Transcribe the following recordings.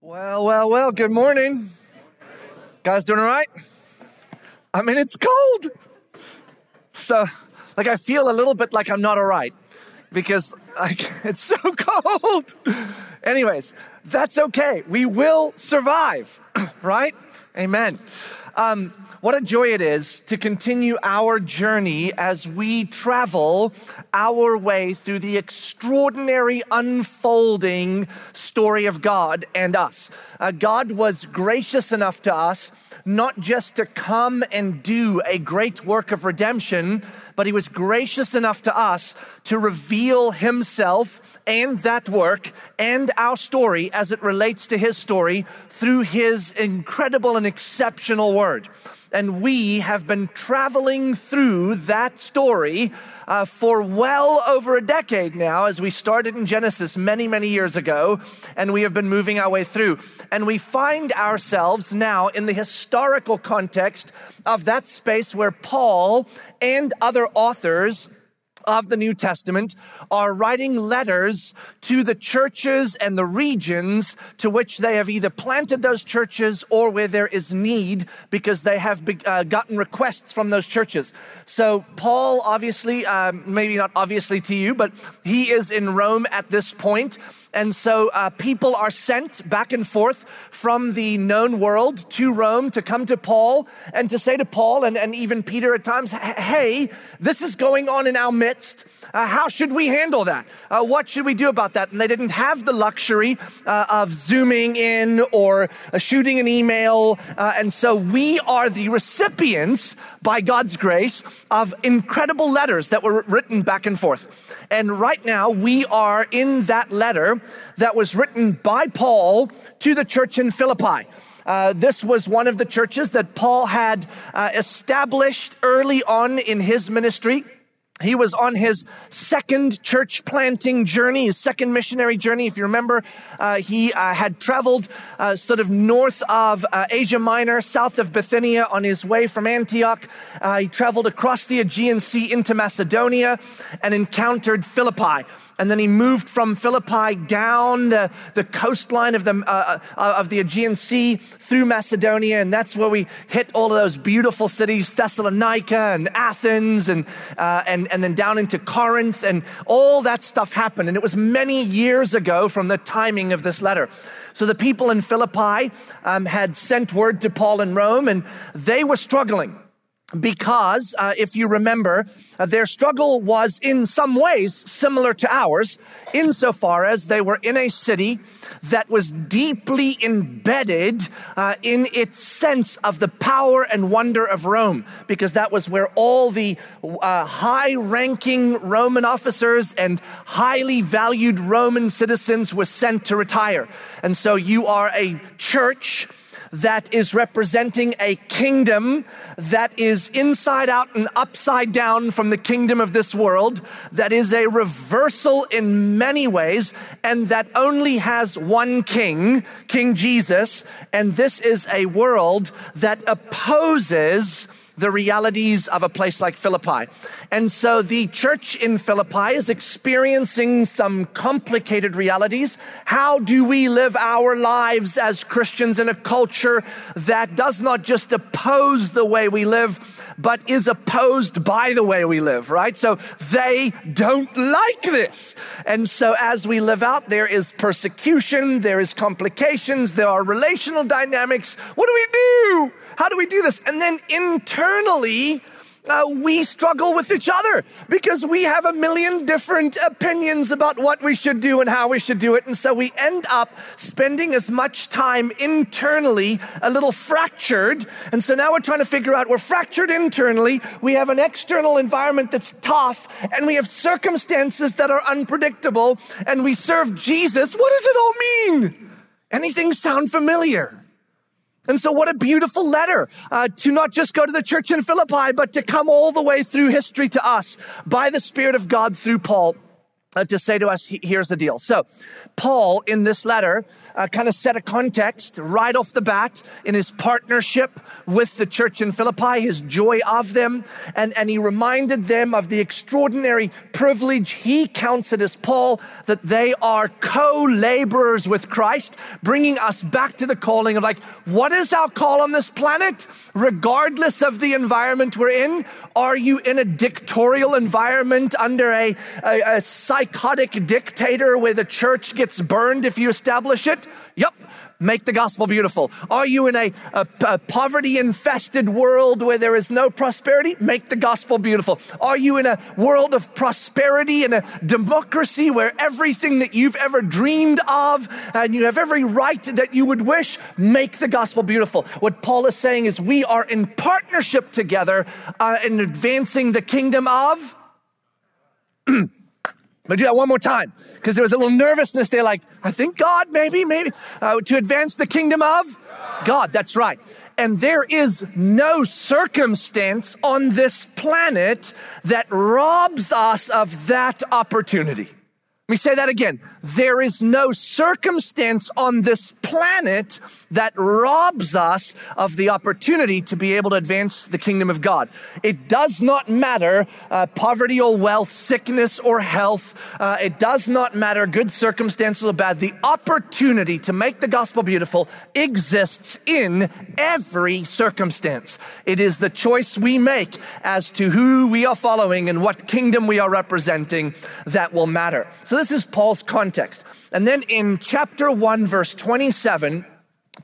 Well, well, well, good morning. Guys doing all right? I mean, it's cold. So, like, I feel a little bit like I'm not all right because like, it's so cold. Anyways, that's okay. We will survive, right? Amen. Um, what a joy it is to continue our journey as we travel our way through the extraordinary unfolding story of God and us. Uh, God was gracious enough to us not just to come and do a great work of redemption, but He was gracious enough to us to reveal Himself and that work and our story as it relates to His story through His incredible and exceptional Word and we have been traveling through that story uh, for well over a decade now, as we started in Genesis many, many years ago, and we have been moving our way through. And we find ourselves now in the historical context of that space where Paul and other authors of the New Testament are writing letters to the churches and the regions to which they have either planted those churches or where there is need because they have be, uh, gotten requests from those churches. So, Paul, obviously, um, maybe not obviously to you, but he is in Rome at this point and so uh, people are sent back and forth from the known world to Rome to come to Paul and to say to Paul and, and even Peter at times, hey, this is going on in our midst. Uh, how should we handle that? Uh, what should we do about that? And they didn't have the luxury uh, of zooming in or uh, shooting an email. Uh, and so we are the recipients, by God's grace, of incredible letters that were written back and forth. And right now, we are in that letter that was written by Paul to the church in Philippi. Uh, this was one of the churches that Paul had uh, established early on in his ministry. He was on his second church planting journey, his second missionary journey. If you remember, uh, he uh, had traveled uh, sort of north of uh, Asia Minor, south of Bithynia on his way from Antioch. Uh, he traveled across the Aegean Sea into Macedonia and encountered Philippi and then he moved from Philippi down the, the coastline of the, uh, uh, of the Aegean Sea through Macedonia. And that's where we hit all of those beautiful cities, Thessalonica and Athens, and, uh, and, and then down into Corinth. And all that stuff happened. And it was many years ago from the timing of this letter. So the people in Philippi um, had sent word to Paul in Rome, and they were struggling because, uh, if you remember, uh, their struggle was in some ways similar to ours, insofar as they were in a city that was deeply embedded uh, in its sense of the power and wonder of Rome, because that was where all the uh, high ranking Roman officers and highly valued Roman citizens were sent to retire. And so you are a church that is representing a kingdom that is inside out and upside down from the kingdom of this world, that is a reversal in many ways, and that only has one king, King Jesus. And this is a world that opposes the realities of a place like Philippi. And so the church in Philippi is experiencing some complicated realities. How do we live our lives as Christians in a culture that does not just oppose the way we live, but is opposed by the way we live, right? So they don't like this. And so as we live out, there is persecution, there is complications, there are relational dynamics. What do we do? How do we do this? And then internally, uh, we struggle with each other because we have a million different opinions about what we should do and how we should do it. And so we end up spending as much time internally, a little fractured. And so now we're trying to figure out we're fractured internally. We have an external environment that's tough and we have circumstances that are unpredictable and we serve Jesus. What does it all mean? Anything sound familiar? And so, what a beautiful letter uh, to not just go to the church in Philippi, but to come all the way through history to us by the Spirit of God through Paul. uh, to say to us, here's the deal. So, Paul in this letter uh, kind of set a context right off the bat in his partnership with the church in Philippi, his joy of them, and, and he reminded them of the extraordinary privilege he counts it as Paul that they are co laborers with Christ, bringing us back to the calling of like, what is our call on this planet? Regardless of the environment we're in, are you in a dictatorial environment under a, a, a psychotic dictator where the church gets burned if you establish it? Yep. Make the gospel beautiful. Are you in a, a, a poverty infested world where there is no prosperity? Make the gospel beautiful. Are you in a world of prosperity and a democracy where everything that you've ever dreamed of and you have every right that you would wish? Make the gospel beautiful. What Paul is saying is we are in partnership together uh, in advancing the kingdom of. I'm gonna do that one more time because there was a little nervousness there, like, I think God, maybe, maybe, uh, to advance the kingdom of God. That's right. And there is no circumstance on this planet that robs us of that opportunity. Let me say that again. There is no circumstance on this planet that robs us of the opportunity to be able to advance the kingdom of God. It does not matter uh, poverty or wealth, sickness or health. Uh, it does not matter good circumstances or bad. The opportunity to make the gospel beautiful exists in every circumstance. It is the choice we make as to who we are following and what kingdom we are representing that will matter. So this is Paul's context. And then in chapter 1, verse 27,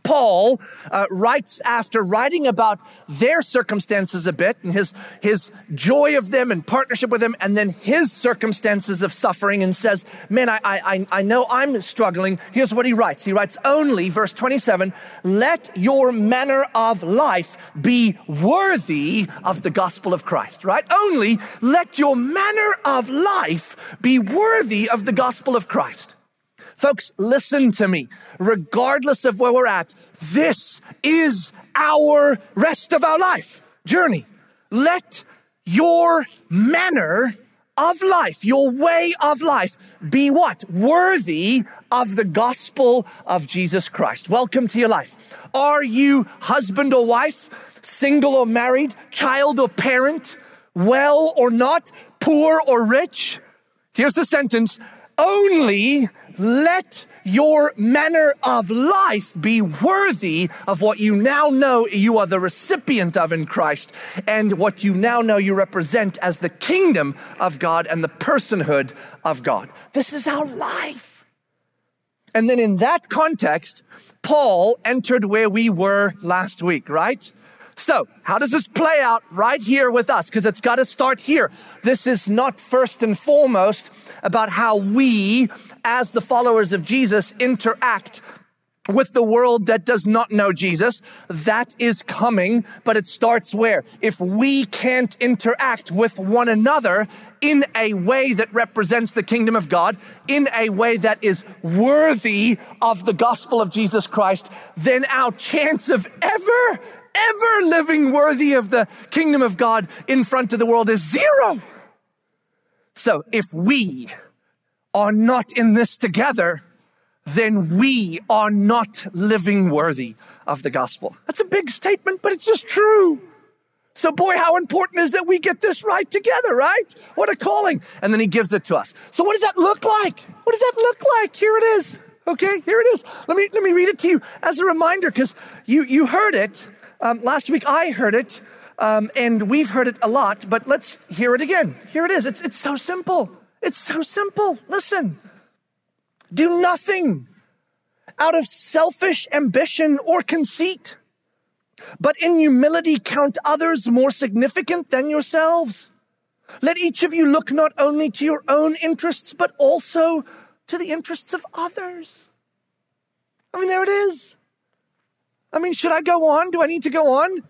Paul uh, writes after writing about their circumstances a bit and his, his joy of them and partnership with them, and then his circumstances of suffering, and says, Man, I, I, I know I'm struggling. Here's what he writes. He writes, Only, verse 27, let your manner of life be worthy of the gospel of Christ, right? Only let your manner of life be worthy of the gospel of Christ. Folks, listen to me. Regardless of where we're at, this is our rest of our life journey. Let your manner of life, your way of life, be what? Worthy of the gospel of Jesus Christ. Welcome to your life. Are you husband or wife, single or married, child or parent, well or not, poor or rich? Here's the sentence only let your manner of life be worthy of what you now know you are the recipient of in Christ and what you now know you represent as the kingdom of God and the personhood of God. This is our life. And then in that context, Paul entered where we were last week, right? So, how does this play out right here with us? Because it's got to start here. This is not first and foremost about how we, as the followers of Jesus, interact with the world that does not know Jesus. That is coming, but it starts where? If we can't interact with one another in a way that represents the kingdom of God, in a way that is worthy of the gospel of Jesus Christ, then our chance of ever ever living worthy of the kingdom of God in front of the world is zero. So if we are not in this together, then we are not living worthy of the gospel. That's a big statement, but it's just true. So, boy, how important is that we get this right together, right? What a calling. And then he gives it to us. So, what does that look like? What does that look like? Here it is. Okay, here it is. Let me, let me read it to you as a reminder because you, you heard it. Um, last week I heard it, um, and we've heard it a lot, but let's hear it again. Here it is. It's, it's so simple. It's so simple. Listen. Do nothing out of selfish ambition or conceit, but in humility count others more significant than yourselves. Let each of you look not only to your own interests, but also to the interests of others. I mean, there it is. I mean, should I go on? Do I need to go on?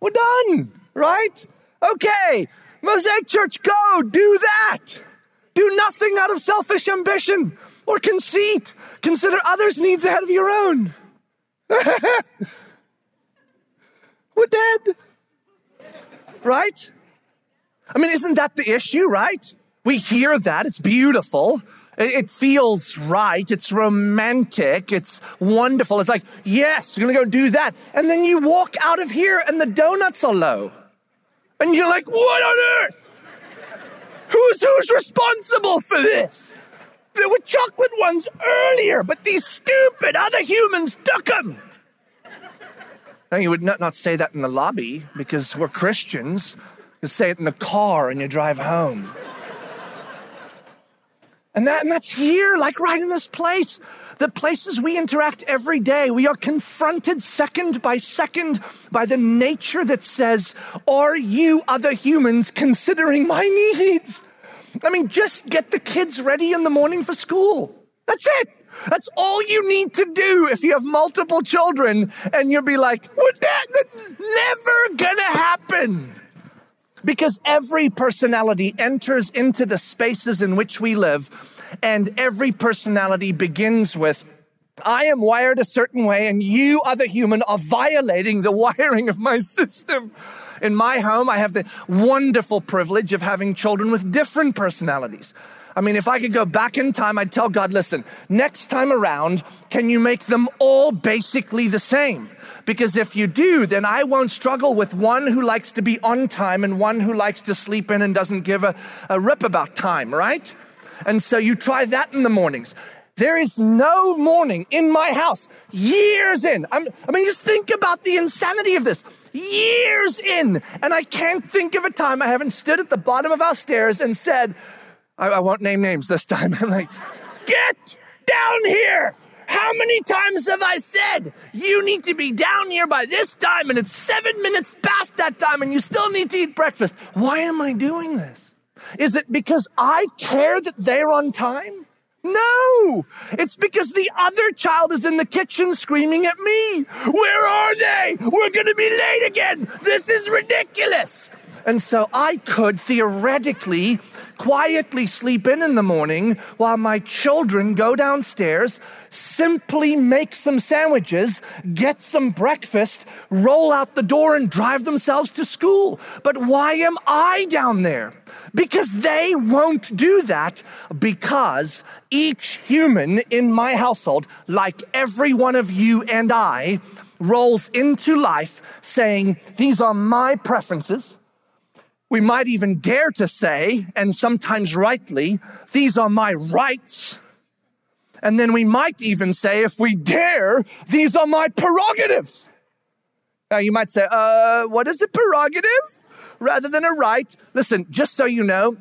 We're done, right? Okay, Mosaic Church, go do that. Do nothing out of selfish ambition or conceit. Consider others' needs ahead of your own. We're dead. Right? I mean, isn't that the issue, right? We hear that. It's beautiful. It feels right. It's romantic. It's wonderful. It's like, yes, we're going to go do that. And then you walk out of here and the donuts are low. And you're like, what on earth? Who's, who's responsible for this? There were chocolate ones earlier, but these stupid other humans took them. Now, you would not, not say that in the lobby because we're Christians. You say it in the car and you drive home. And, that, and that's here, like right in this place. The places we interact every day, we are confronted second by second by the nature that says, Are you other humans considering my needs? I mean, just get the kids ready in the morning for school. That's it. That's all you need to do if you have multiple children and you'll be like, what that, that's never gonna happen. Because every personality enters into the spaces in which we live, and every personality begins with, I am wired a certain way, and you, other human, are violating the wiring of my system. In my home, I have the wonderful privilege of having children with different personalities. I mean, if I could go back in time, I'd tell God, listen, next time around, can you make them all basically the same? Because if you do, then I won't struggle with one who likes to be on time and one who likes to sleep in and doesn't give a, a rip about time, right? And so you try that in the mornings. There is no morning in my house, years in. I'm, i mean, just think about the insanity of this. Years in, and I can't think of a time I haven't stood at the bottom of our stairs and said, I, I won't name names this time. I'm like, get down here. How many times have I said you need to be down here by this time and it's seven minutes past that time and you still need to eat breakfast? Why am I doing this? Is it because I care that they're on time? No, it's because the other child is in the kitchen screaming at me. Where are they? We're going to be late again. This is ridiculous. And so I could theoretically quietly sleep in in the morning while my children go downstairs, simply make some sandwiches, get some breakfast, roll out the door, and drive themselves to school. But why am I down there? Because they won't do that because each human in my household, like every one of you and I, rolls into life saying, These are my preferences. We might even dare to say, and sometimes rightly, these are my rights. And then we might even say, if we dare, these are my prerogatives. Now you might say, uh, what is a prerogative rather than a right? Listen, just so you know,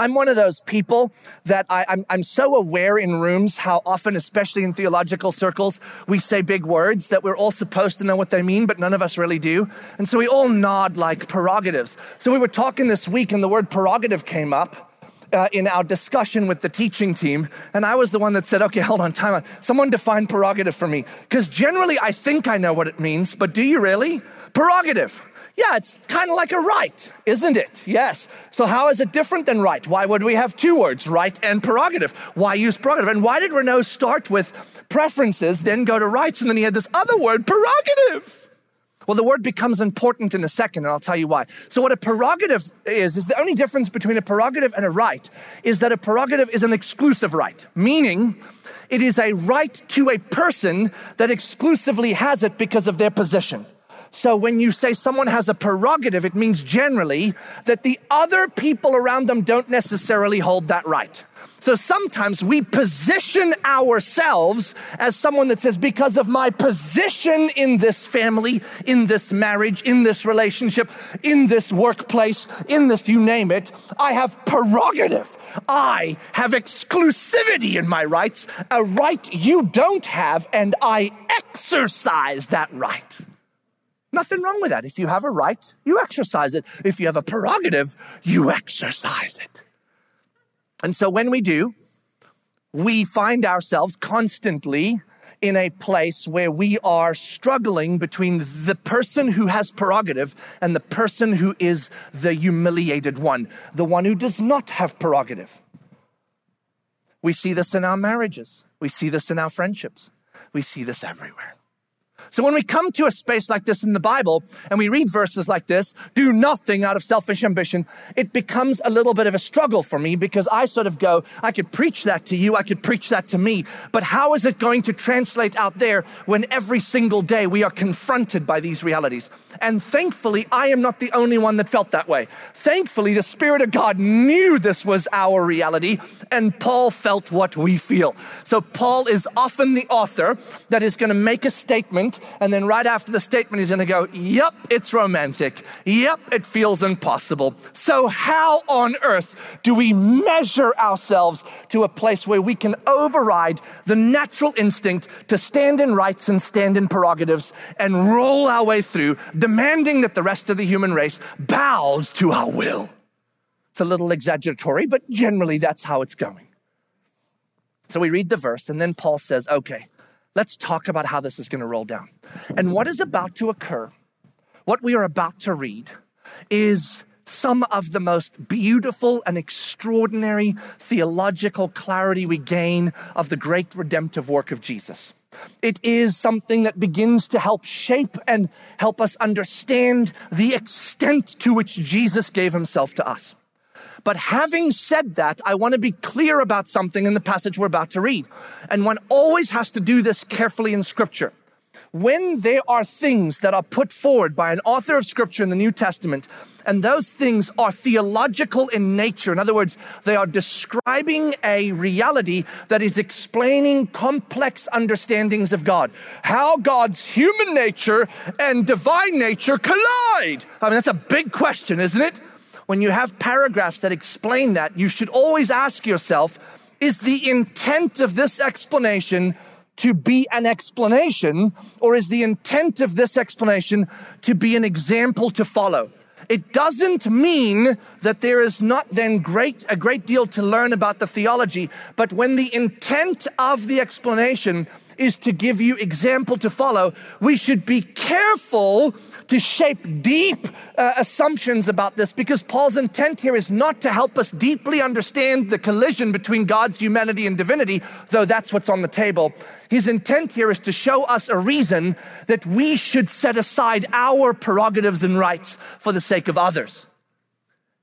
I'm one of those people that I, am so aware in rooms how often, especially in theological circles, we say big words that we're all supposed to know what they mean, but none of us really do. And so we all nod like prerogatives. So we were talking this week, and the word prerogative came up. Uh, in our discussion with the teaching team, and I was the one that said, okay, hold on, time on. Someone define prerogative for me. Because generally I think I know what it means, but do you really? Prerogative. Yeah, it's kind of like a right, isn't it? Yes. So, how is it different than right? Why would we have two words, right and prerogative? Why use prerogative? And why did Renault start with preferences, then go to rights, and then he had this other word, prerogatives? Well, the word becomes important in a second, and I'll tell you why. So, what a prerogative is, is the only difference between a prerogative and a right is that a prerogative is an exclusive right, meaning it is a right to a person that exclusively has it because of their position. So when you say someone has a prerogative, it means generally that the other people around them don't necessarily hold that right. So sometimes we position ourselves as someone that says, because of my position in this family, in this marriage, in this relationship, in this workplace, in this, you name it, I have prerogative. I have exclusivity in my rights, a right you don't have, and I exercise that right. Nothing wrong with that. If you have a right, you exercise it. If you have a prerogative, you exercise it. And so when we do, we find ourselves constantly in a place where we are struggling between the person who has prerogative and the person who is the humiliated one, the one who does not have prerogative. We see this in our marriages, we see this in our friendships, we see this everywhere. So when we come to a space like this in the Bible and we read verses like this, do nothing out of selfish ambition, it becomes a little bit of a struggle for me because I sort of go, I could preach that to you, I could preach that to me, but how is it going to translate out there when every single day we are confronted by these realities? And thankfully, I am not the only one that felt that way. Thankfully, the Spirit of God knew this was our reality, and Paul felt what we feel. So Paul is often the author that is going to make a statement and then right after the statement, he's to go, Yep, it's romantic. Yep, it feels impossible. So, how on earth do we measure ourselves to a place where we can override the natural instinct to stand in rights and stand in prerogatives and roll our way through, demanding that the rest of the human race bows to our will? It's a little exaggeratory, but generally that's how it's going. So we read the verse, and then Paul says, Okay, let's talk about how this is going to roll down. And what is about to occur, what we are about to read, is some of the most beautiful and extraordinary theological clarity we gain of the great redemptive work of Jesus. It is something that begins to help shape and help us understand the extent to which Jesus gave himself to us. But having said that, I want to be clear about something in the passage we're about to read. And one always has to do this carefully in scripture. When there are things that are put forward by an author of scripture in the New Testament, and those things are theological in nature. In other words, they are describing a reality that is explaining complex understandings of God. How God's human nature and divine nature collide. I mean, that's a big question, isn't it? When you have paragraphs that explain that, you should always ask yourself is the intent of this explanation to be an explanation, or is the intent of this explanation to be an example to follow? It doesn't mean that there is not then great a great deal to learn about the theology, but when the intent of the explanation is to give you example to follow, we should be careful to shape deep uh, assumptions about this because Paul's intent here is not to help us deeply understand the collision between God's humanity and divinity, though that's what's on the table. His intent here is to show us a reason that we should set aside our prerogatives and rights for the sake of others.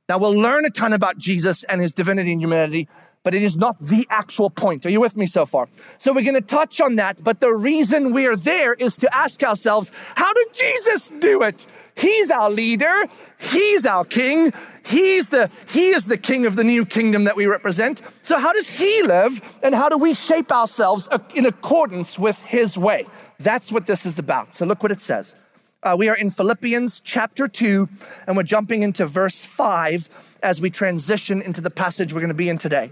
Now, we'll learn a ton about Jesus and his divinity and humanity but it is not the actual point. Are you with me so far? So we're going to touch on that, but the reason we're there is to ask ourselves, how did Jesus do it? He's our leader. He's our king. He's the, he is the king of the new kingdom that we represent. So how does he live and how do we shape ourselves in accordance with his way? That's what this is about. So look what it says. Uh, we are in Philippians chapter 2, and we're jumping into verse 5 as we transition into the passage we're going to be in today.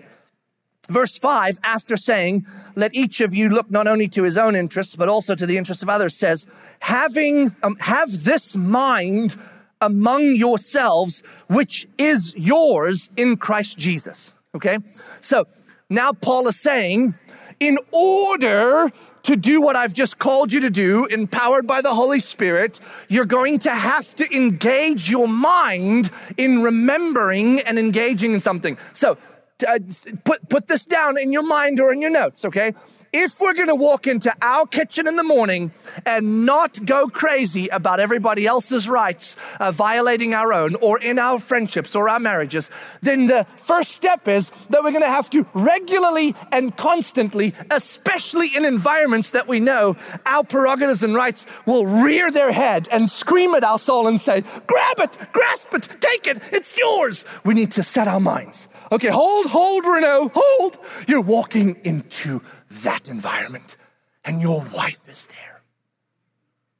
Verse 5, after saying, Let each of you look not only to his own interests, but also to the interests of others, says, Having, um, have this mind among yourselves, which is yours in Christ Jesus. Okay? So now Paul is saying, in order to do what I've just called you to do, empowered by the Holy Spirit, you're going to have to engage your mind in remembering and engaging in something. So uh, put, put this down in your mind or in your notes, okay? If we're gonna walk into our kitchen in the morning and not go crazy about everybody else's rights, uh, violating our own, or in our friendships or our marriages, then the first step is that we're gonna have to regularly and constantly, especially in environments that we know our prerogatives and rights will rear their head and scream at our soul and say, Grab it, grasp it, take it, it's yours. We need to set our minds Okay, hold, hold, Renault, hold. You're walking into that environment and your wife is there.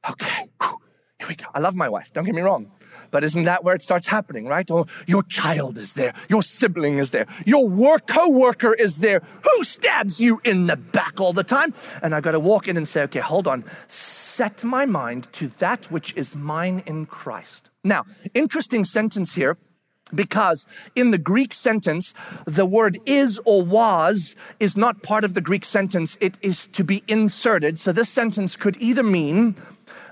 Okay, here we go. I love my wife, don't get me wrong. But isn't that where it starts happening, right? Or your child is there, your sibling is there, your work co-worker is there. Who stabs you in the back all the time? And I've got to walk in and say, okay, hold on. Set my mind to that which is mine in Christ. Now, interesting sentence here because in the Greek sentence, the word is or was is not part of the Greek sentence. It is to be inserted. So this sentence could either mean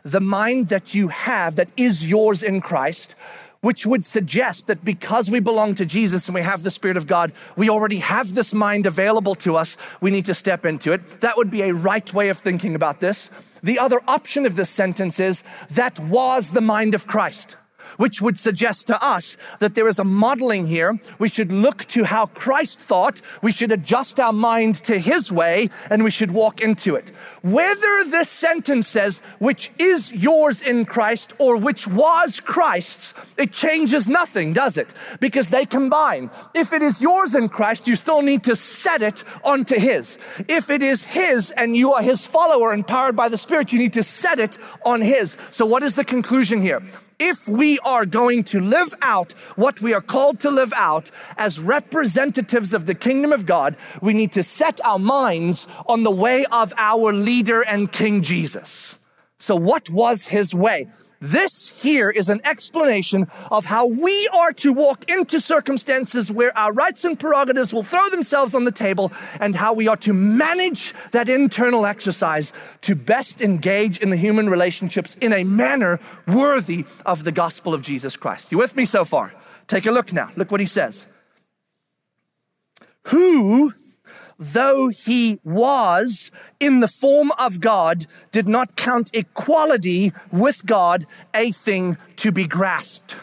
the mind that you have that is yours in Christ which would suggest that because we belong to Jesus and we have the Spirit of God, we already have this mind available to us. We need to step into it. That would be a right way of thinking about this. The other option of this sentence is that was the mind of Christ which would suggest to us that there is a modeling here. We should look to how Christ thought. We should adjust our mind to his way and we should walk into it. Whether this sentence says, which is yours in Christ or which was Christ's, it changes nothing, does it? Because they combine. If it is yours in Christ, you still need to set it onto his. If it is his and you are his follower empowered by the Spirit, you need to set it on his. So what is the conclusion here? If we are going to live out what we are called to live out as representatives of the kingdom of God, we need to set our minds on the way of our leader and King Jesus. So, what was his way? This here is an explanation of how we are to walk into circumstances where our rights and prerogatives will throw themselves on the table and how we are to manage that internal exercise to best engage in the human relationships in a manner worthy of the gospel of Jesus Christ. You with me so far? Take a look now. Look what he says. Who though he was in the form of God, did not count equality with God a thing to be grasped.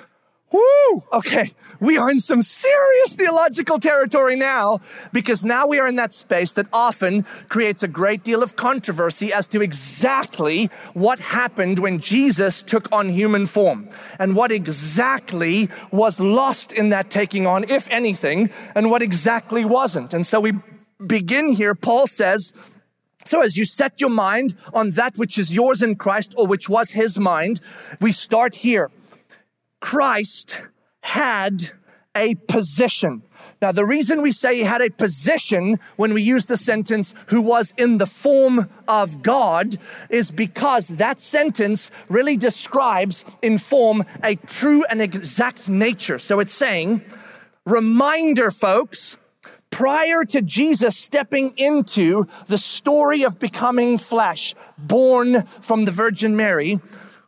Woo! Okay, we are in some serious theological territory now because now we are in that space that often creates a great deal of controversy as to exactly what happened when Jesus took on human form and what exactly was lost in that taking on, if anything, and what exactly wasn't. And so we begin here, Paul says, so as you set your mind on that which is yours in Christ or which was his mind, we start here. Christ had a position. Now, the reason we say he had a position when we use the sentence, who was in the form of God, is because that sentence really describes in form a true and exact nature. So it's saying, reminder, folks, prior to Jesus stepping into the story of becoming flesh, born from the Virgin Mary,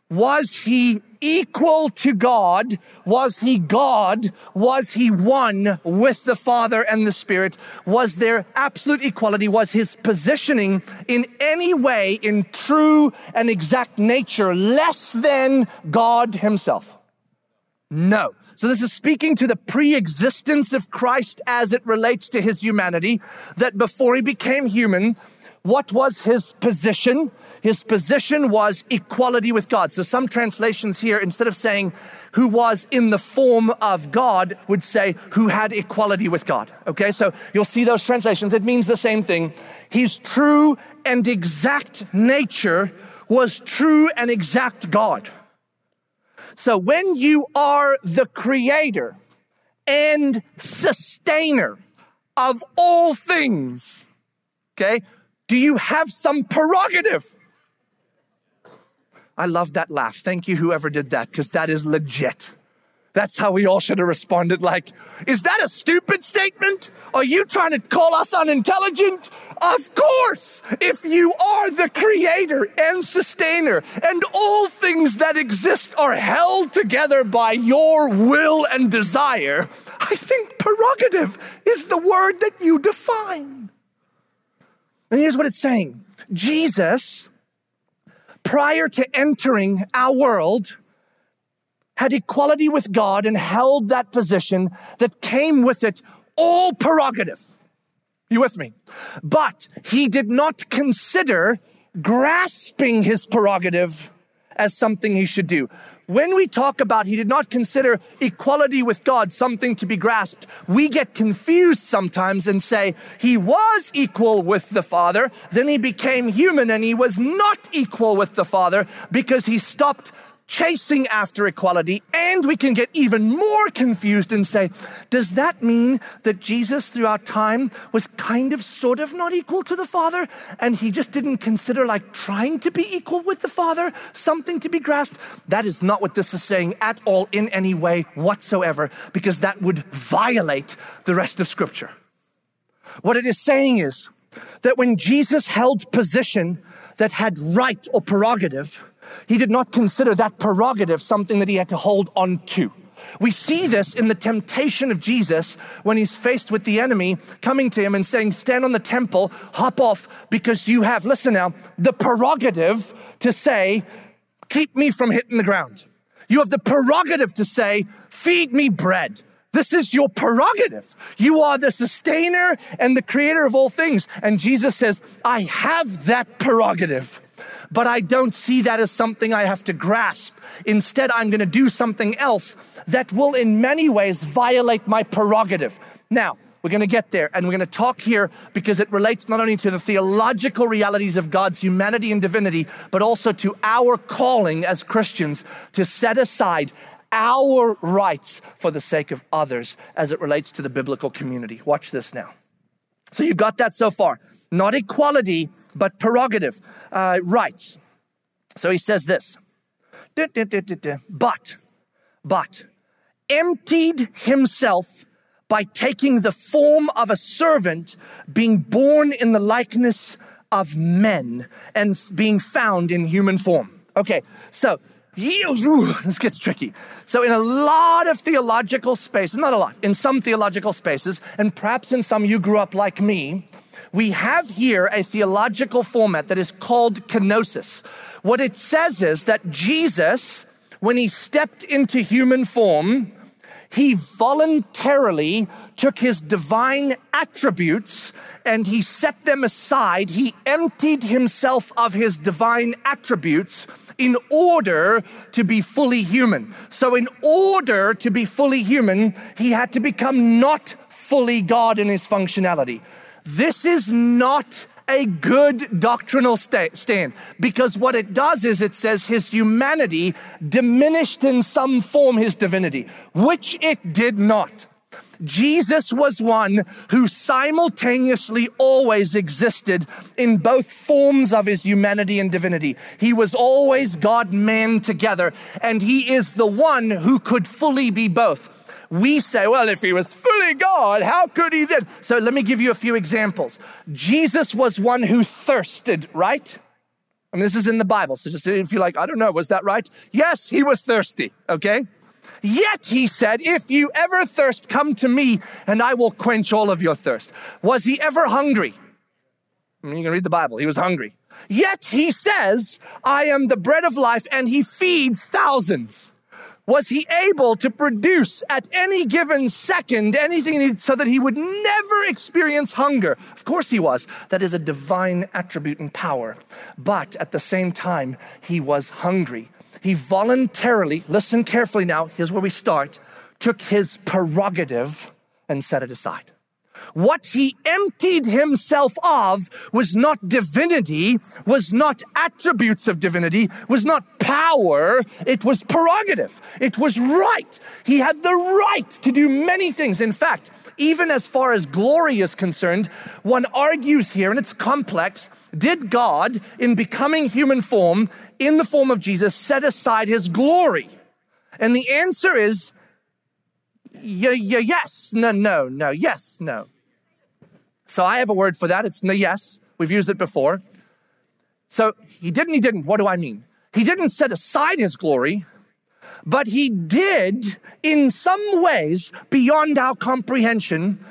was he equal to God? Was he God? Was he one with the Father and the Spirit? Was there absolute equality? Was his positioning in any way, in true and exact nature, less than God himself? No. So this is speaking to the pre-existence of Christ as it relates to his humanity, that before he became human, what was his position? His position was equality with God. So some translations here, instead of saying who was in the form of God, would say who had equality with God. Okay, so you'll see those translations. It means the same thing. His true and exact nature was true and exact God. So when you are the creator and sustainer of all things, okay, do you have some prerogative? I love that laugh. Thank you, whoever did that, because that is legit. That's how we all should have responded. Like, is that a stupid statement? Are you trying to call us unintelligent? Of course, if you are the creator and sustainer, and all things that exist are held together by your will and desire, I think prerogative is the word that you define. And here's what it's saying Jesus, prior to entering our world, had equality with God and held that position that came with it all prerogative. You with me? But he did not consider grasping his prerogative as something he should do. When we talk about he did not consider equality with God something to be grasped, we get confused sometimes and say he was equal with the Father, then he became human and he was not equal with the Father because he stopped chasing after equality, and we can get even more confused and say, does that mean that Jesus throughout time was kind of sort of not equal to the Father, and he just didn't consider like trying to be equal with the Father something to be grasped? That is not what this is saying at all in any way whatsoever, because that would violate the rest of Scripture. What it is saying is that when Jesus held position that had right or prerogative, he did not consider that prerogative something that he had to hold on to. We see this in the temptation of Jesus when he's faced with the enemy coming to him and saying, Stand on the temple, hop off, because you have, listen now, the prerogative to say, Keep me from hitting the ground. You have the prerogative to say, Feed me bread. This is your prerogative. You are the sustainer and the creator of all things. And Jesus says, I have that prerogative, but I don't see that as something I have to grasp. Instead, I'm going to do something else that will, in many ways, violate my prerogative. Now, we're going to get there and we're going to talk here because it relates not only to the theological realities of God's humanity and divinity, but also to our calling as Christians to set aside our rights for the sake of others as it relates to the biblical community. Watch this now. So you've got that so far. Not equality, but prerogative, uh, rights. So he says this but, but, emptied himself by taking the form of a servant, being born in the likeness of men, and being found in human form. Okay, so this gets tricky. So, in a lot of theological spaces, not a lot, in some theological spaces, and perhaps in some you grew up like me, we have here a theological format that is called kenosis. What it says is that Jesus, when he stepped into human form, he voluntarily took his divine attributes and he set them aside. He emptied himself of his divine attributes in order to be fully human. So, in order to be fully human, he had to become not fully God in his functionality. This is not a good doctrinal stand because what it does is it says his humanity diminished in some form his divinity, which it did not. Jesus was one who simultaneously always existed in both forms of his humanity and divinity. He was always God man together, and he is the one who could fully be both. We say, well, if he was fully God, how could he then? So let me give you a few examples. Jesus was one who thirsted, right? I mean, this is in the Bible. So just if you're like, I don't know, was that right? Yes, he was thirsty, okay? Yet he said, If you ever thirst, come to me and I will quench all of your thirst. Was he ever hungry? I mean, you can read the Bible. He was hungry. Yet he says, I am the bread of life, and he feeds thousands. Was he able to produce at any given second anything so that he would never experience hunger? Of course he was. That is a divine attribute and power. But at the same time, he was hungry he voluntarily, listen carefully now, here's where we start, took his prerogative and set it aside. What he emptied himself of was not divinity, was not attributes of divinity, was not power, it was prerogative. It was right. He had the right to do many things. In fact, even as far as glory is concerned, one argues here, and it's complex, did God, in becoming human form, in the form of Jesus, set aside his glory? And the answer is y- y- yes, no, no, no, yes, no. So I have a word for that. It's no, yes. We've used it before. So he didn't, he didn't. What do I mean? He didn't set aside his glory, but he did, in some ways, beyond our comprehension,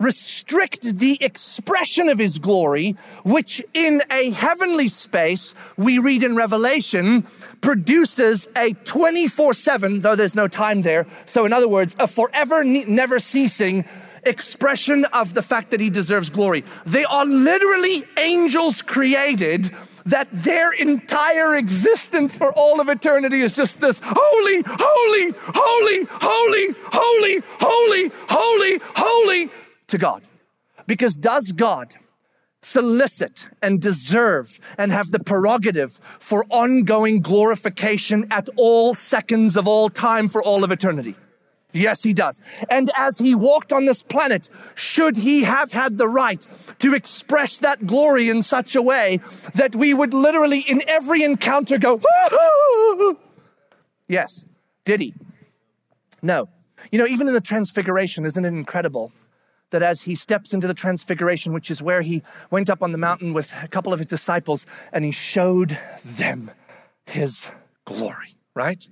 restrict the expression of his glory, which in a heavenly space, we read in Revelation, produces a 24 7, though there's no time there. So, in other words, a forever, never ceasing expression of the fact that he deserves glory. They are literally angels created that their entire existence for all of eternity is just this holy, holy, holy, holy, holy, holy, holy, holy to God. Because does God solicit and deserve and have the prerogative for ongoing glorification at all seconds of all time for all of eternity? Yes, he does. And as he walked on this planet, should he have had the right to express that glory in such a way that we would literally in every encounter go, Woo-hoo! yes. Did he? No. You know, even in the transfiguration, isn't it incredible that as he steps into the transfiguration, which is where he went up on the mountain with a couple of his disciples and he showed them his glory, right?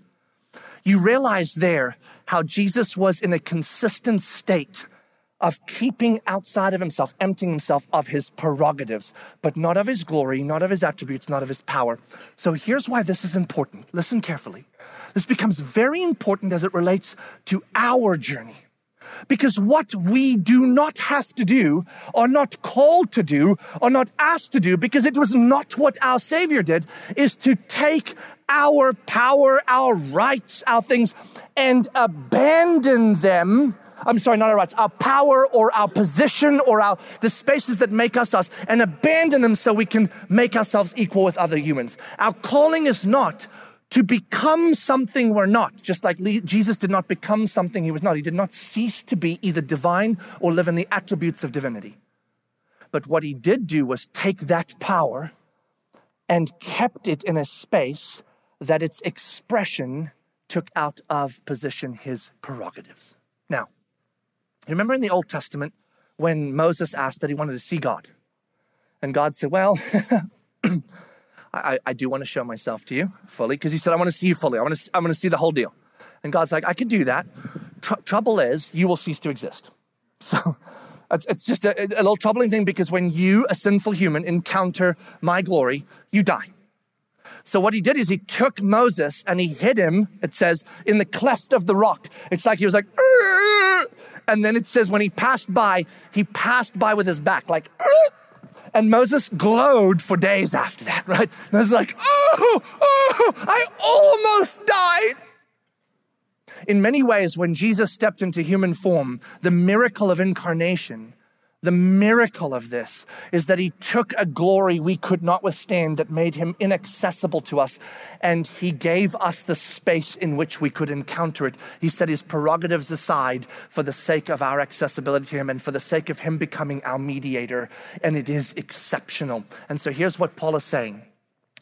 You realize there how Jesus was in a consistent state of keeping outside of himself, emptying himself of his prerogatives, but not of his glory, not of his attributes, not of his power. So here's why this is important. Listen carefully. This becomes very important as it relates to our journey. Because what we do not have to do, or not called to do, or not asked to do, because it was not what our Savior did, is to take our power, our rights, our things, and abandon them I'm sorry, not our rights, our power or our position or our the spaces that make us us and abandon them so we can make ourselves equal with other humans. Our calling is not to become something we're not, just like Jesus did not become something he was not. He did not cease to be either divine or live in the attributes of divinity. But what he did do was take that power and kept it in a space that its expression took out of position his prerogatives. Now, Remember in the Old Testament when Moses asked that he wanted to see God? And God said, Well, I, I, do want to show myself to you fully because he said, I want to see you fully. I want to, I want to see the whole deal. And God's like, I can do that. Tr- trouble is, you will cease to exist. So it's just a, a little troubling thing because when you, a sinful human, encounter my glory, you die. So what he did is he took Moses and he hid him, it says, in the cleft of the rock. It's like he was like, and then it says when he passed by, he passed by with his back, like, and Moses glowed for days after that, right? And was like, oh, oh, I almost died. In many ways, when Jesus stepped into human form, the miracle of incarnation the miracle of this is that he took a glory we could not withstand that made him inaccessible to us, and he gave us the space in which we could encounter it. He set his prerogatives aside for the sake of our accessibility to him and for the sake of him becoming our mediator, and it is exceptional. And so here's what Paul is saying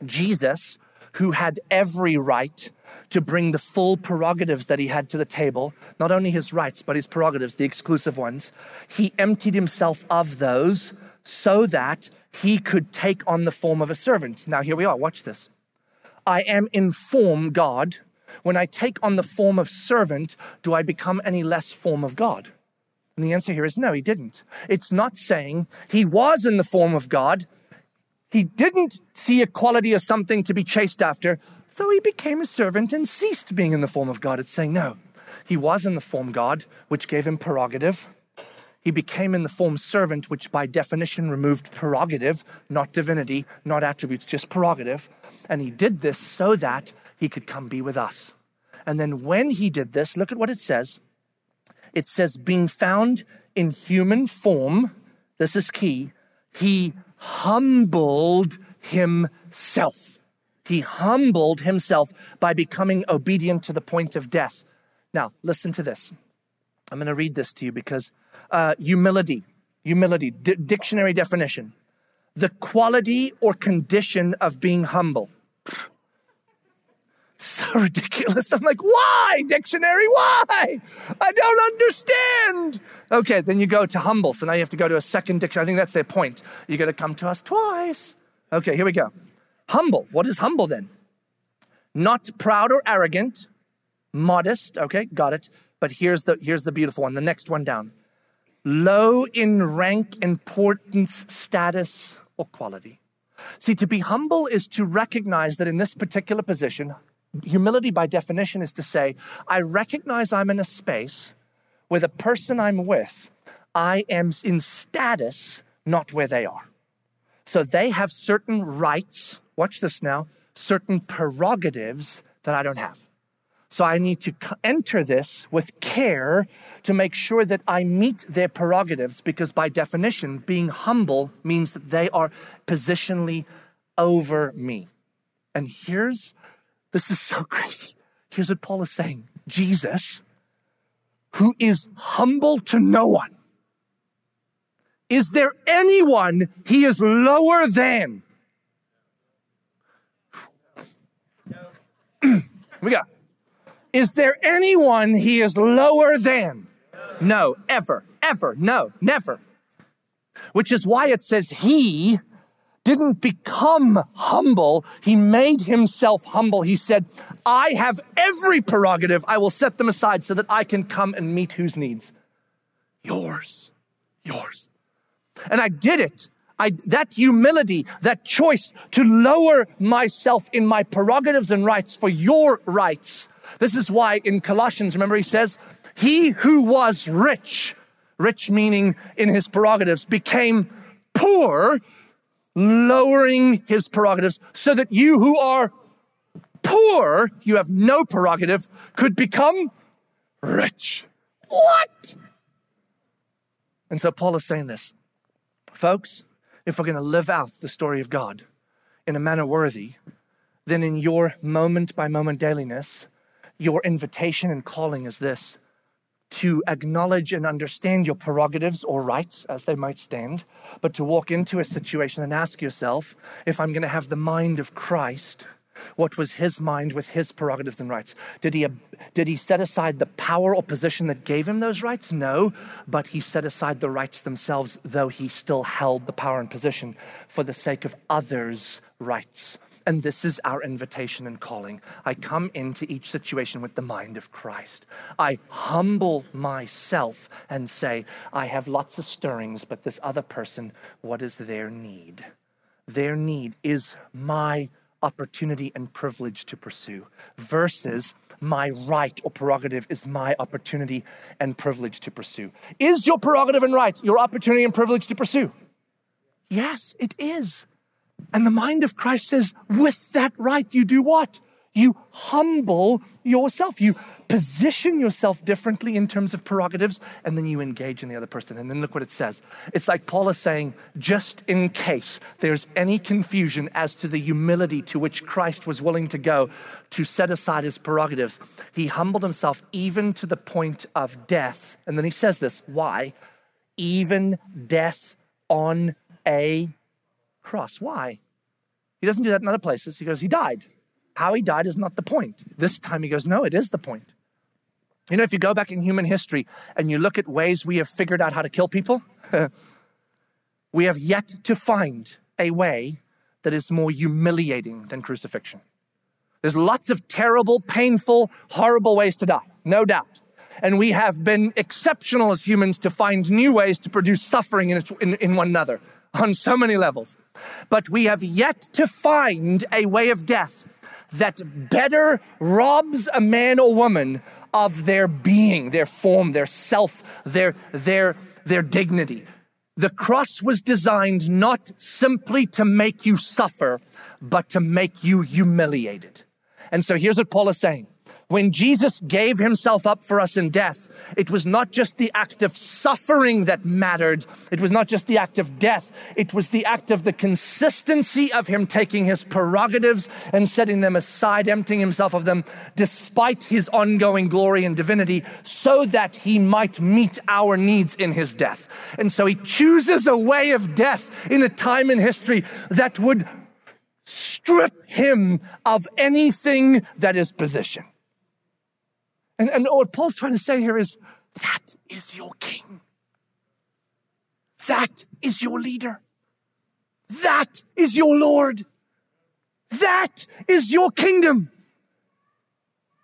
Jesus, who had every right to bring the full prerogatives that he had to the table, not only his rights, but his prerogatives, the exclusive ones. He emptied himself of those so that he could take on the form of a servant. Now, here we are, watch this. I am in form God. When I take on the form of servant, do I become any less form of God? And the answer here is no, he didn't. It's not saying he was in the form of God. He didn't see equality as something to be chased after, though he became a servant and ceased being in the form of God. It's saying, no, he was in the form God, which gave him prerogative. He became in the form servant, which by definition removed prerogative, not divinity, not attributes, just prerogative. And he did this so that he could come be with us. And then when he did this, look at what it says. It says, being found in human form, this is key, he humbled himself. He humbled himself by becoming obedient to the point of death. Now, listen to this. I'm going to read this to you because uh, humility, humility, d- dictionary definition, the quality or condition of being humble. So ridiculous. I'm like, why, dictionary? Why? I don't understand. Okay, then you go to humble. So now you have to go to a second dictionary. I think that's their point. You got to come to us twice. Okay, here we go. Humble. What is humble then? Not proud or arrogant, modest. Okay, got it. But here's the here's the beautiful one. The next one down. Low in rank, importance, status, or quality. See, to be humble is to recognize that in this particular position, humility by definition is to say, I recognize I'm in a space where the person I'm with, I am in status, not where they are. So they have certain rights watch this now, certain prerogatives that I don't have. So I need to enter this with care to make sure that I meet their prerogatives because, by definition, being humble means that they are positionally over me. And here's this is so crazy. Here's what Paul is saying Jesus, who is humble to no one, is there anyone he is lower than? we go. Is there anyone he is lower than? No, ever, ever, no, never. Which is why it says he didn't become humble. He made himself humble. He said, I have every prerogative. I will set them aside so that I can come and meet whose needs? Yours. Yours. And I did it. I, that humility, that choice to lower myself in my prerogatives and rights for your rights. This is why in Colossians, remember, he says, He who was rich, rich meaning in his prerogatives, became poor, lowering his prerogatives, so that you who are poor, you have no prerogative, could become rich. What? And so Paul is saying this, folks, if we're going to live out the story of God in a manner worthy, then in your moment by moment dailiness, your invitation and calling is this to acknowledge and understand your prerogatives or rights as they might stand, but to walk into a situation and ask yourself if I'm going to have the mind of Christ what was his mind with his prerogatives and rights? Did he, did he set aside the power or position that gave him those rights? No, but he set aside the rights themselves, though he still held the power and position for the sake of others' rights. And this is our invitation and calling. I come into each situation with the mind of Christ. I humble myself and say, I have lots of stirrings, but this other person, what is their need? Their need is my opportunity and privilege to pursue versus my right or prerogative is my opportunity and privilege to pursue. Is your prerogative and right your opportunity and privilege to pursue? Yes, it is. And the mind of Christ says, with that right, you do what? You humble yourself. You position yourself differently in terms of prerogatives, and then you engage in the other person. And then look what it says. It's like Paul is saying, just in case there's any confusion as to the humility to which Christ was willing to go to set aside his prerogatives, he humbled himself even to the point of death. And then he says this why? Even death on a cross. Why? He doesn't do that in other places. He goes, He died. How he died is not the point. This time he goes, No, it is the point. You know, if you go back in human history and you look at ways we have figured out how to kill people, we have yet to find a way that is more humiliating than crucifixion. There's lots of terrible, painful, horrible ways to die, no doubt. And we have been exceptional as humans to find new ways to produce suffering in, in, in one another on so many levels. But we have yet to find a way of death that better robs a man or woman of their being, their form, their self, their, their, their dignity. The cross was designed not simply to make you suffer, but to make you humiliated. And so here's what Paul is saying when Jesus gave himself up for us in death, it was not just the act of suffering that mattered. It was not just the act of death. It was the act of the consistency of him taking his prerogatives and setting them aside, emptying himself of them, despite his ongoing glory and divinity, so that he might meet our needs in his death. And so he chooses a way of death in a time in history that would strip him of anything that is position. And, and what Paul's trying to say here is that is your king. That is your leader. That is your Lord. That is your kingdom.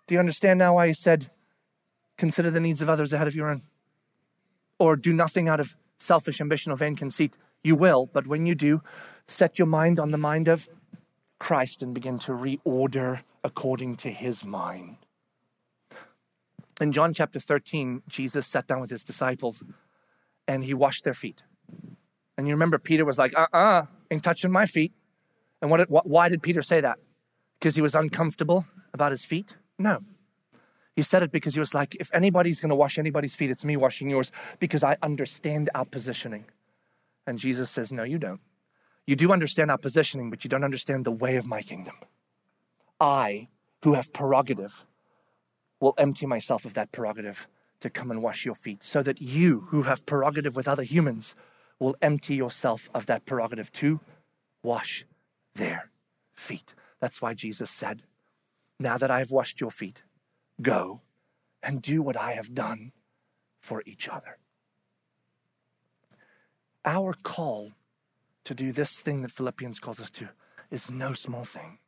Do you understand now why he said, consider the needs of others ahead of your own? Or do nothing out of selfish ambition or vain conceit? You will, but when you do, set your mind on the mind of Christ and begin to reorder according to his mind. In John chapter 13, Jesus sat down with his disciples and he washed their feet. And you remember Peter was like, uh uh-uh, uh, ain't touching my feet. And what, what, why did Peter say that? Because he was uncomfortable about his feet? No. He said it because he was like, if anybody's going to wash anybody's feet, it's me washing yours because I understand our positioning. And Jesus says, no, you don't. You do understand our positioning, but you don't understand the way of my kingdom. I, who have prerogative, will empty myself of that prerogative to come and wash your feet, so that you, who have prerogative with other humans, will empty yourself of that prerogative to wash their feet. That's why Jesus said, Now that I have washed your feet, go and do what I have done for each other. Our call to do this thing that Philippians calls us to is no small thing.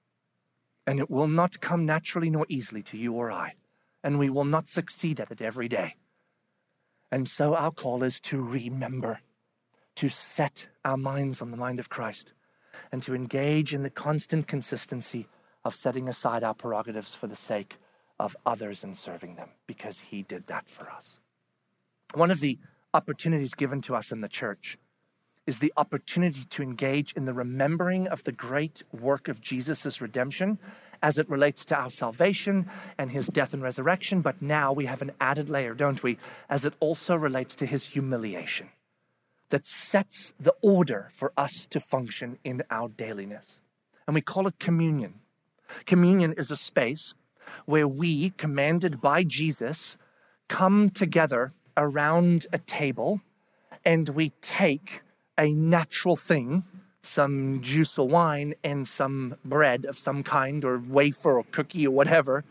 And it will not come naturally nor easily to you or I. And we will not succeed at it every day. And so our call is to remember, to set our minds on the mind of Christ, and to engage in the constant consistency of setting aside our prerogatives for the sake of others and serving them, because He did that for us. One of the opportunities given to us in the church is the opportunity to engage in the remembering of the great work of Jesus' redemption as it relates to our salvation and his death and resurrection. But now we have an added layer, don't we, as it also relates to his humiliation that sets the order for us to function in our dailiness. And we call it communion. Communion is a space where we, commanded by Jesus, come together around a table and we take a natural thing, some juice or wine, and some bread of some kind, or wafer or cookie or whatever,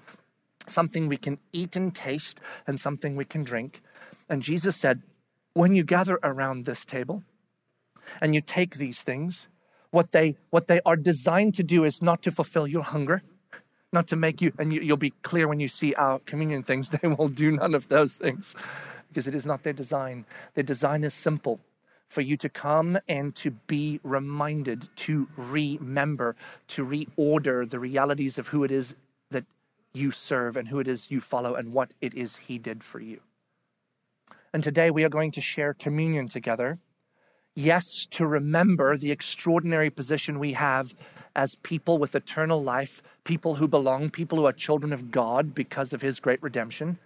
something we can eat and taste, and something we can drink. And Jesus said, when you gather around this table and you take these things, what they what they are designed to do is not to fulfill your hunger, not to make you and you, you'll be clear when you see our communion things, they will do none of those things because it is not their design. Their design is simple for you to come and to be reminded, to remember, to reorder the realities of who it is that you serve and who it is you follow and what it is He did for you. And today we are going to share communion together. Yes, to remember the extraordinary position we have as people with eternal life, people who belong, people who are children of God because of His great redemption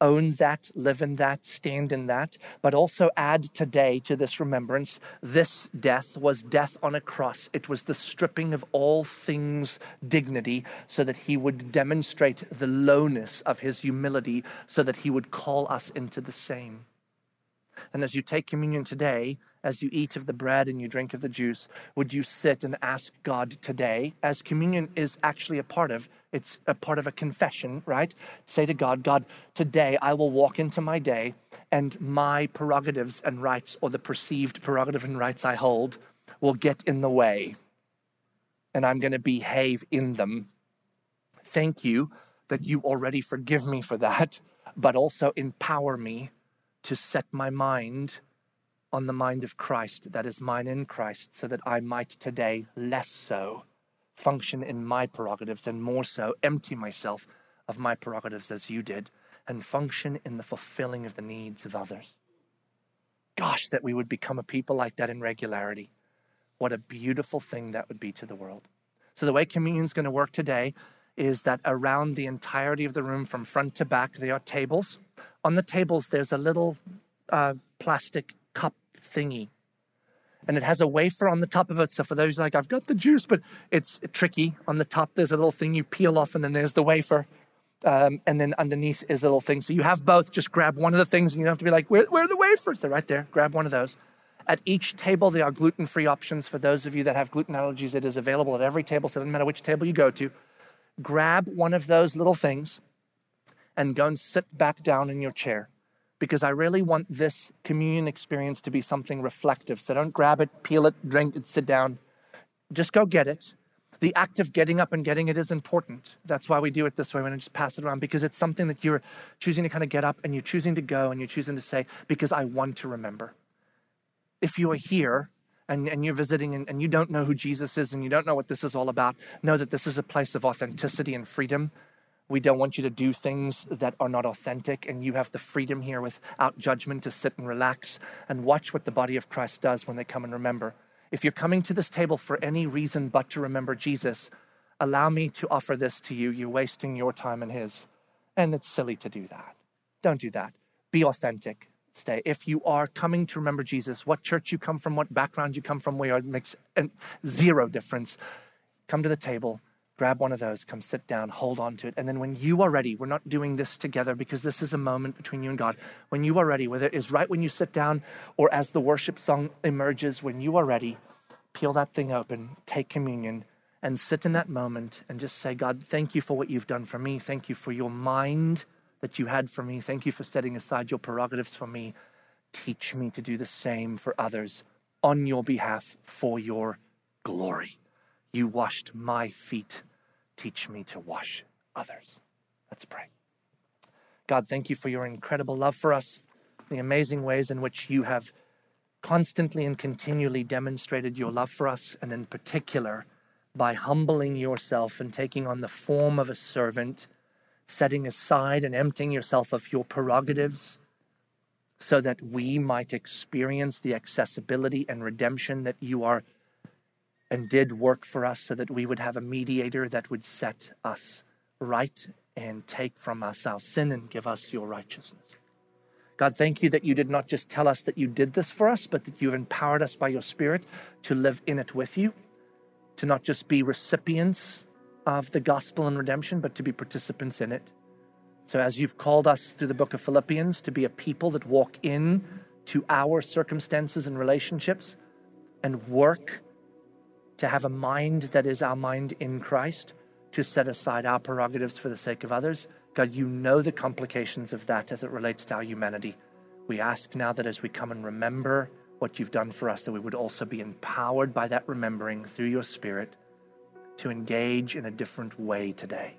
own that, live in that, stand in that, but also add today to this remembrance this death was death on a cross. It was the stripping of all things dignity so that he would demonstrate the lowness of his humility so that he would call us into the same. And as you take communion today, as you eat of the bread and you drink of the juice, would you sit and ask God today, as communion is actually a part of, it's a part of a confession, right? Say to God, God, today I will walk into my day and my prerogatives and rights, or the perceived prerogative and rights I hold, will get in the way. And I'm going to behave in them. Thank you that you already forgive me for that, but also empower me to set my mind on the mind of Christ that is mine in Christ, so that I might today less so function in my prerogatives and more so empty myself of my prerogatives as you did and function in the fulfilling of the needs of others. Gosh, that we would become a people like that in regularity. What a beautiful thing that would be to the world. So, the way communion is going to work today is that around the entirety of the room, from front to back, there are tables. On the tables, there's a little uh, plastic cup thingy. And it has a wafer on the top of it. So for those like, I've got the juice, but it's tricky. On the top, there's a little thing you peel off, and then there's the wafer. Um, and then underneath is the little thing. So you have both. Just grab one of the things, and you don't have to be like, where, where are the wafers? They're right there. Grab one of those. At each table, there are gluten free options. For those of you that have gluten allergies, it is available at every table. So it doesn't matter which table you go to. Grab one of those little things and go and sit back down in your chair because I really want this communion experience to be something reflective. So don't grab it, peel it, drink it, sit down. Just go get it. The act of getting up and getting it is important. That's why we do it this way when I just pass it around because it's something that you're choosing to kind of get up and you're choosing to go and you're choosing to say, because I want to remember. If you are here and, and you're visiting and, and you don't know who Jesus is and you don't know what this is all about, know that this is a place of authenticity and freedom we don't want you to do things that are not authentic, and you have the freedom here without judgment to sit and relax and watch what the body of Christ does when they come and remember. If you're coming to this table for any reason but to remember Jesus, allow me to offer this to you. You're wasting your time and His. And it's silly to do that. Don't do that. Be authentic. Stay. If you are coming to remember Jesus, what church you come from, what background you come from, where it makes zero difference. Come to the table grab one of those, come sit down, hold on to it. And then when you are ready, we're not doing this together because this is a moment between you and God. When you are ready, whether it is right when you sit down or as the worship song emerges, when you are ready, peel that thing open, take communion, and sit in that moment and just say, God, thank you for what you've done for me. Thank you for your mind that you had for me. Thank you for setting aside your prerogatives for me. Teach me to do the same for others on your behalf for your glory. You washed my feet teach me to wash others. Let's pray. God, thank you for your incredible love for us, the amazing ways in which you have constantly and continually demonstrated your love for us, and in particular, by humbling yourself and taking on the form of a servant, setting aside and emptying yourself of your prerogatives so that we might experience the accessibility and redemption that you are and did work for us so that we would have a mediator that would set us right and take from us our sin and give us your righteousness. God, thank you that you did not just tell us that you did this for us, but that you've empowered us by your Spirit to live in it with you, to not just be recipients of the gospel and redemption, but to be participants in it. So, as you've called us through the book of Philippians to be a people that walk in to our circumstances and relationships and work to have a mind that is our mind in Christ, to set aside our prerogatives for the sake of others, God, you know the complications of that as it relates to our humanity. We ask now that as we come and remember what you've done for us, that we would also be empowered by that remembering through your Spirit to engage in a different way today,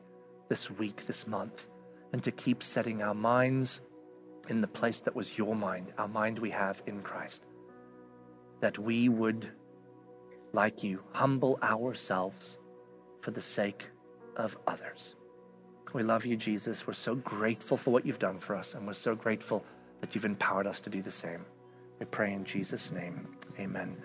this week, this month and to keep setting our minds in the place that was your mind, our mind we have in Christ. That we would, like you, humble ourselves for the sake of others. We love you, Jesus. We're so grateful for what you've done for us, and we're so grateful that you've empowered us to do the same. We pray in Jesus' name. Amen.